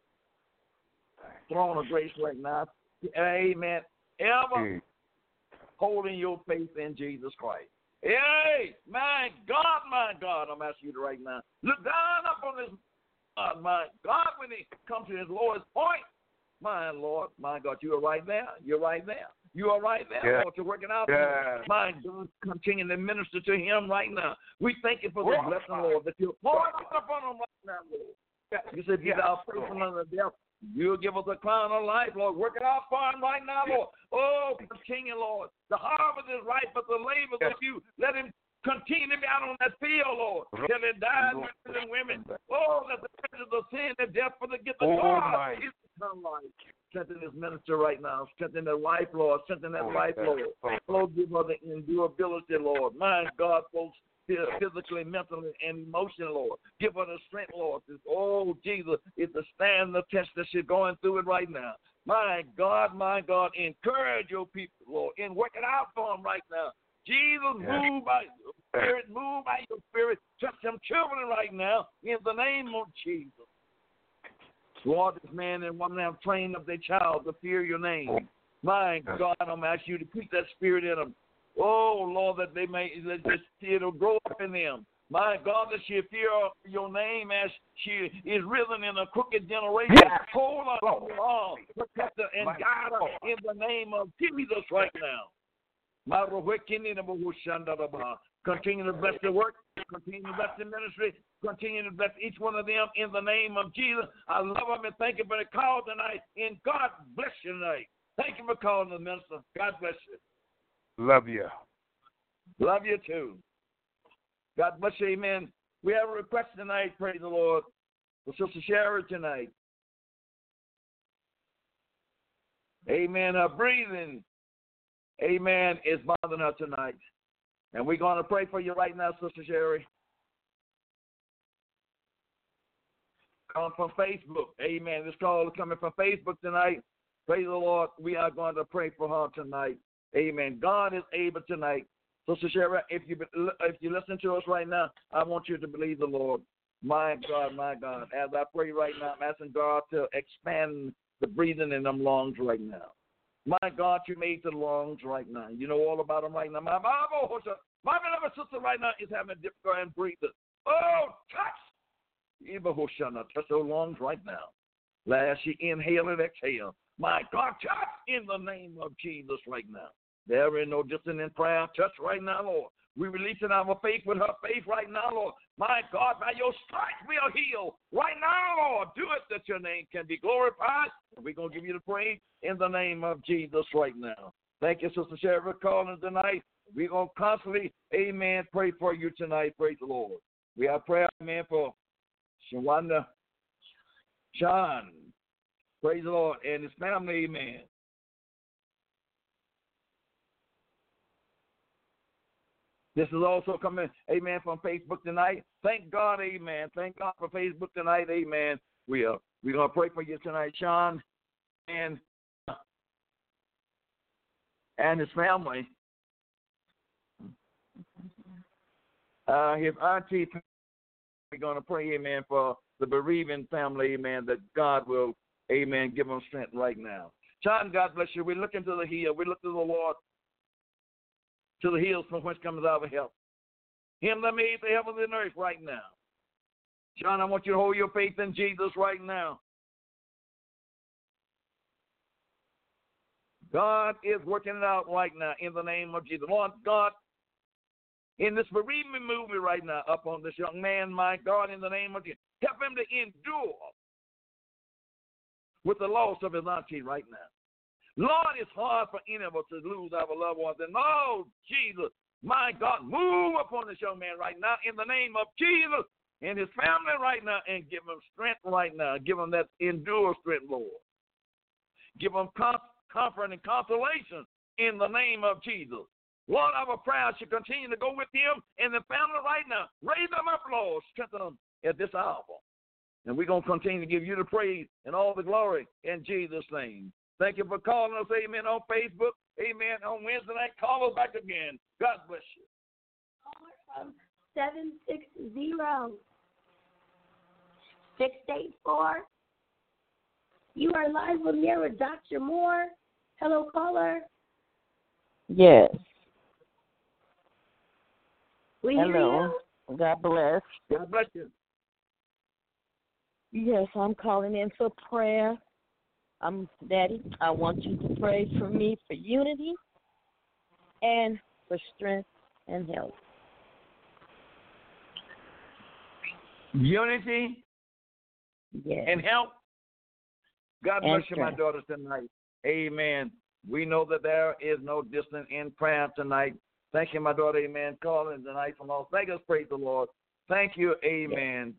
throne of grace right now. Amen. Ever holding your faith in Jesus Christ. Hey, my God, my God, I'm asking you to right now. Look down up on this, uh, my God, when it comes to his lowest point. My Lord, my God, you are right there. You're right there. You are right there. Yeah. Lord, you're working out. Yeah. My God, continue to minister to him right now. We thank you for the blessing, Lord, that you're pouring out upon him right now, Lord. You said, "Be thou faithful unto death." You'll give us a crown of life, Lord. Work it out for him right now, Lord. Oh, continue, Lord. The harvest is ripe, but the labor is few. Let him continue to be out on that field, Lord, till he dies, men and women. Oh, that the wages of sin and death for the gift of Oh, God is eternal life. Strengthen this minister right now. Strengthen that life, Lord. Strengthen that Oh, yes. Lord. Lord, give her the endurability, Lord. My God, folks, physically, mentally, and emotionally, Lord. Give her the strength, Lord. This, oh, Jesus, it's to stand the test that she's going through it right now. My God, my God, encourage your people, Lord, and work it out for them right now. Jesus, move by your spirit, move by your spirit. Touch them children right now in the name of Jesus. Lord, this man and woman have trained up their child to fear your name. My God, I'm asking you to keep that spirit in them. Oh, Lord, that they may, that this, it'll grow up in them. My God, that she fear your name as she is risen in a crooked generation. Hold on, her protect her and guide her in the name of Jesus right now. My Continue to bless the work, continue to bless the ministry, continue to bless each one of them in the name of Jesus. I love them and thank you for the call tonight. And God bless you tonight. Thank you for calling the minister. God bless you. Love you. Love you too. God bless you. Amen. We have a request tonight. Praise the Lord. For Sister Sherry tonight. Amen. Her breathing, amen, is bothering her tonight. And we're going to pray for you right now, Sister Sherry. Come from Facebook. Amen. This call is coming from Facebook tonight. Praise the Lord. We are going to pray for her tonight. Amen. God is able tonight. Sister Sherry, if you if you listen to us right now, I want you to believe the Lord. My God, my God. As I pray right now, I'm asking God to expand the breathing in them lungs right now. My God, you made the lungs right now. You know all about them right now. My Bible, my beloved sister right now is having difficulty uh, in breathing. Oh, touch! Touch those lungs right now. Last she inhale and exhale. My God, touch in the name of Jesus right now. There is no distance in prayer. Touch right now, Lord. We releasing our faith with her faith right now, Lord. My God, by your stripes we are healed. Right now, Lord, do it that your name can be glorified. And we're going to give you the praise in the name of Jesus right now. Thank you, Sister Sherry, for calling tonight. We're going to constantly, amen, pray for you tonight. Praise the Lord. We have prayer, amen, for Shawanda Sean. Praise the Lord. And his family, amen. This is also coming, amen, from Facebook tonight. Thank God, amen. Thank God for Facebook tonight, amen. We are we're gonna pray for you tonight, Sean, and and his family. Uh, his auntie, we're gonna pray, amen, for the bereaving family, amen, that God will, amen, give them strength right now. Sean, God bless you. We look into the hill. We look to the Lord, to the hills from whence comes our help. Him that made the heavens and earth right now. John, I want you to hold your faith in Jesus right now. God is working it out right now in the name of Jesus. Lord God, in this bereavement movement right now upon this young man, my God, in the name of Jesus, help him to endure with the loss of his auntie right now. Lord, it's hard for any of us to lose our loved ones. And oh, Jesus, my God, move upon this young man right now in the name of Jesus and his family right now and give him strength right now. Give him that endure strength, Lord. Give him comfort and consolation in the name of Jesus. Lord, our prayers should continue to go with him and the family right now. Raise them up, Lord. Strengthen them at this hour. And we're going to continue to give you the praise and all the glory in Jesus' name. Thank you for calling us, amen, on Facebook. Amen. On Wednesday night, call us back again. God bless you. Caller From 760 684. You are live with me with Dr. Moore. Hello, caller. Yes. We hear Hello. you. God bless. God bless you. Yes, I'm calling in for prayer. I'm Daddy. I want you to pray for me for unity and for strength and health. Unity Yes. and help. God And bless you, my strength. daughters, tonight. Amen. We know that there is no distance in prayer tonight. Thank you, my daughter. Amen. Calling tonight from Las Vegas. Praise the Lord. Thank you. Amen.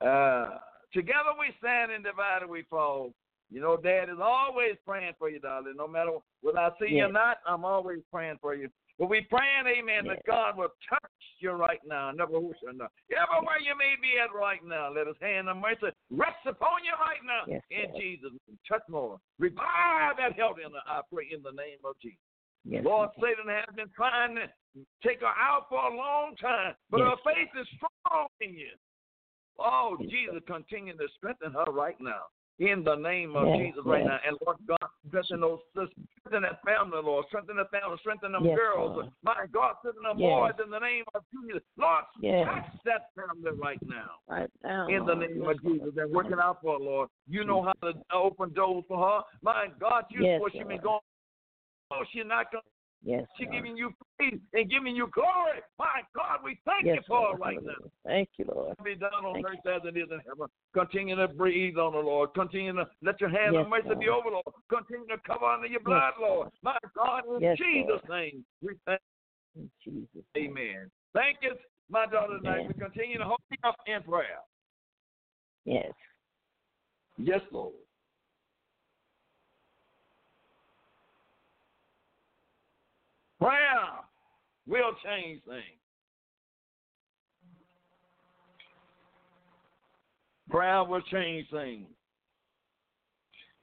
Uh, together we stand and divided we fall. You know, Dad is always praying for you, darling. No matter whether I see you or not, I'm always praying for you. But we praying, amen, that God will touch you right now. Never who shall know. Everywhere you may be at right now, let his hand of mercy rest upon you right now. Yes, in. Jesus' name. Touch more. Revive that health in her, I pray in the name of Jesus. Yes, Lord, Satan has been trying to take her out for a long time, but Yes, her faith is strong in you. Oh, Jesus, continue to strengthen her right now. In the name of Yes, Jesus right yes. now. And Lord God, strengthen those sisters, strengthen that family, Lord. Strengthen the family, strengthen them Yes, girls. Lord. My God, strengthen them boys in the name of Jesus. Lord, touch that family right now Right now. in the name of Jesus and working out for her, Lord. You know how to open doors for her. My God, you know what she been going. Oh, she's not going. Yes. She's Lord. giving you praise and giving you glory. My God, we thank Yes, you for Lord. right now. Thank you, Lord. Be done on Thank earth as it is in heaven. Continue to breathe on the Lord. Continue to let your hand Yes, of mercy be Lord. over, Lord. Continue to cover under your blood, Lord. My God, in Jesus' name, we thank In Jesus. Amen. Thank you, my daughter tonight. We continue to hold you up in prayer. Yes. Yes, Lord. Prayer will change things. Prayer will change things.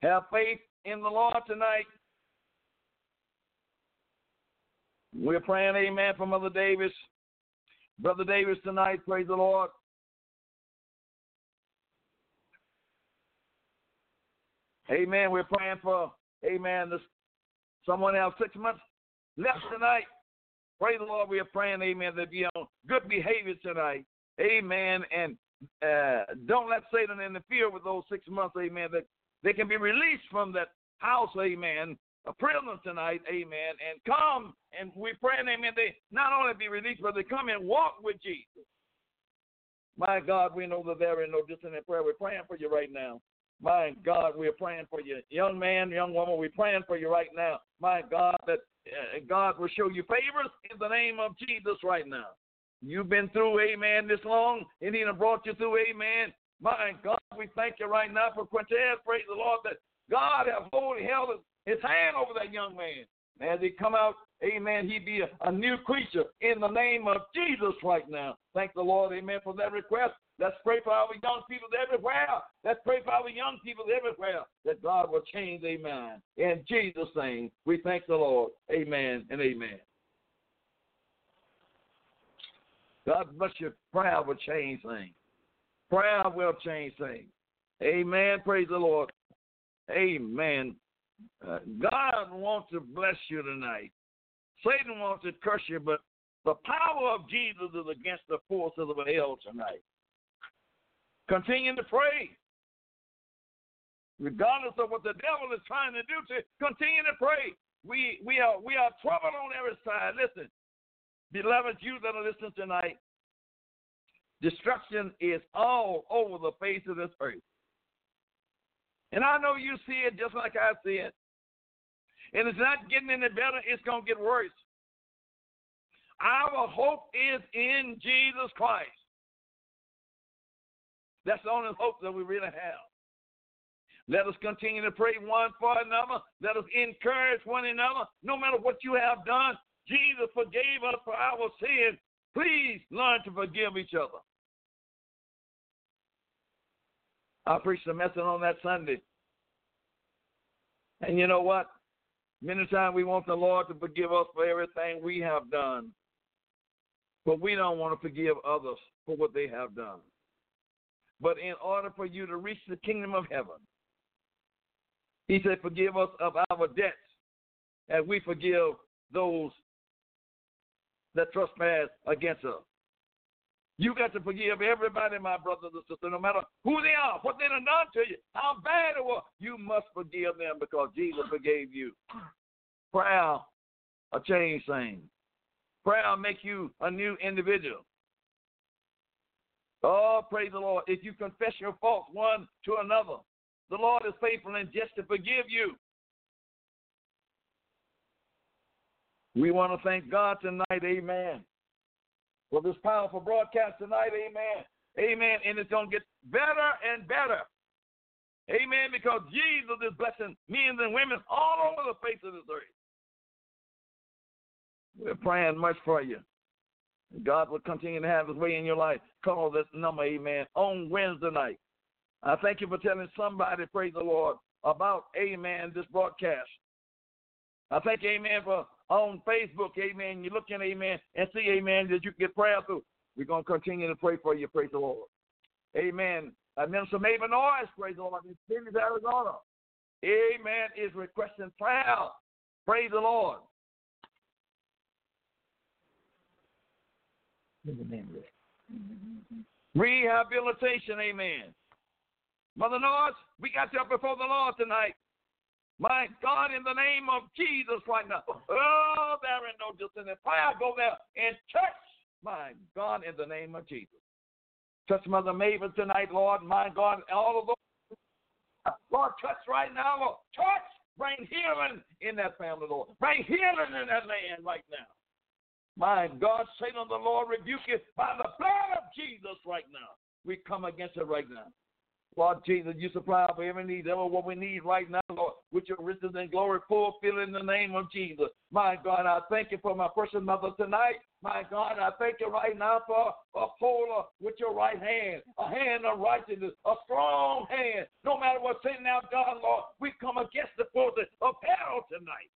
Have faith in the Lord tonight. We're praying, amen, for Mother Davis. Brother Davis tonight, praise the Lord. Amen. We're praying for, amen, this, someone else six months left tonight. Pray the Lord. We are praying, amen, that be on good behavior tonight. Amen. And uh, don't let Satan interfere with those six months, amen, that they can be released from that house, amen, a prison tonight, amen, and come and we pray, amen, they not only be released, but they come and walk with Jesus. My God, we know that there is no in prayer. We're praying for you right now. My God, we're praying for you. Young man, young woman, we're praying for you right now. My God, that uh, God will show you favors in the name of Jesus right now. You've been through, amen, this long, and He brought you through, amen. My God, we thank you right now for Quintez. Praise the Lord that God has hold, held his hand over that young man. As he come out, amen, he be a, a new creature in the name of Jesus right now. Thank the Lord, amen, for that request. Let's pray for our young people everywhere. Let's pray for our young people everywhere that God will change their mind. In Jesus' name, we thank the Lord. Amen and amen. God bless you. Prayer will change things. Prayer will change things. Amen. Praise the Lord. Amen. Uh, God wants to bless you tonight. Satan wants to curse you, but the power of Jesus is against the forces of hell tonight. Continue to pray. Regardless of what the devil is trying to do to continue to pray. We we are we are troubled on every side. Listen, beloved, you that are listening tonight, destruction is all over the face of this earth. And I know you see it just like I see it. And it's not getting any better, it's going to get worse. Our hope is in Jesus Christ. That's the only hope that we really have. Let us continue to pray one for another. Let us encourage one another. No matter what you have done, Jesus forgave us for our sins. Please learn to forgive each other. I preached a message on that Sunday. And you know what? Many times we want the Lord to forgive us for everything we have done. But we don't want to forgive others for what they have done. But in order for you to reach the kingdom of heaven, he said, Forgive us of our debts as we forgive those that trespass against us. You got to forgive everybody, my brothers and sisters, no matter who they are, what they have done to you, how bad it was. You must forgive them because Jesus forgave you. Prayer a change thing. Prayer make you a new individual. Oh, praise the Lord. If you confess your faults one to another, the Lord is faithful and just to forgive you. We want to thank God tonight, amen, for this powerful broadcast tonight, amen. Amen. And it's going to get better and better. Amen. Because Jesus is blessing men and women all over the face of this earth. We're praying much for you. God will continue to have his way in your life. Call this number, amen, on Wednesday night. I thank you for telling somebody, praise the Lord, about, amen, this broadcast. I thank you, amen, for on Facebook, amen. You look in, amen, and see, amen, that you can get prayer through. We're going to continue to pray for you, praise the Lord. Amen. Uh, Minister Maven Noyes, praise the Lord, in Phoenix, Arizona. Amen, is requesting prayer. Praise the Lord. Rehabilitation, amen. Mother Noyes, we got you up before the Lord tonight. My God, in the name of Jesus right now. Oh, there is no distance. Prayer, go there and touch, my God, in the name of Jesus. Touch Mother Maven tonight, Lord. My God, all of those. Lord, touch right now, Lord. Touch. Bring healing in that family, Lord. Bring healing in that land right now. My God, Satan, the Lord rebuke you by the blood of Jesus right now. We come against it right now. Lord Jesus, you supply for every need, ever what we need right now, Lord, with your riches and glory, fulfill in the name of Jesus. My God, I thank you for my precious mother tonight. My God, I thank you right now for a her with your right hand, a hand of righteousness, a strong hand. No matter what's Satan now God, Lord, we come against the forces of hell tonight.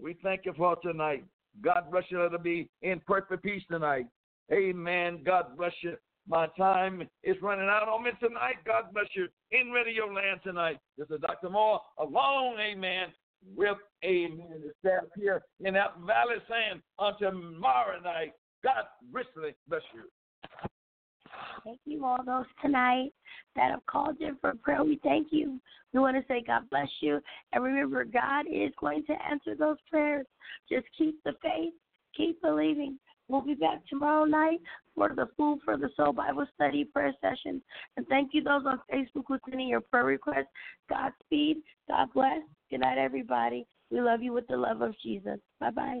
We thank you for tonight. God bless you. It be in perfect peace tonight. Amen. God bless you. My time is running out on me tonight. God bless you. In radio land tonight. This is Dr. Moore alone, amen, with amen, the staff here in that valley saying until tomorrow night, God richly bless you. Thank you, all those tonight that have called in for prayer. We thank you. We want to say God bless you. And remember, God is going to answer those prayers. Just keep the faith, keep believing. We'll be back tomorrow night for the Food for the Soul Bible Study prayer session. And thank you those on Facebook who sending your prayer requests. Godspeed. God bless. Good night, everybody. We love you with the love of Jesus. Bye bye.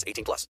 18 plus.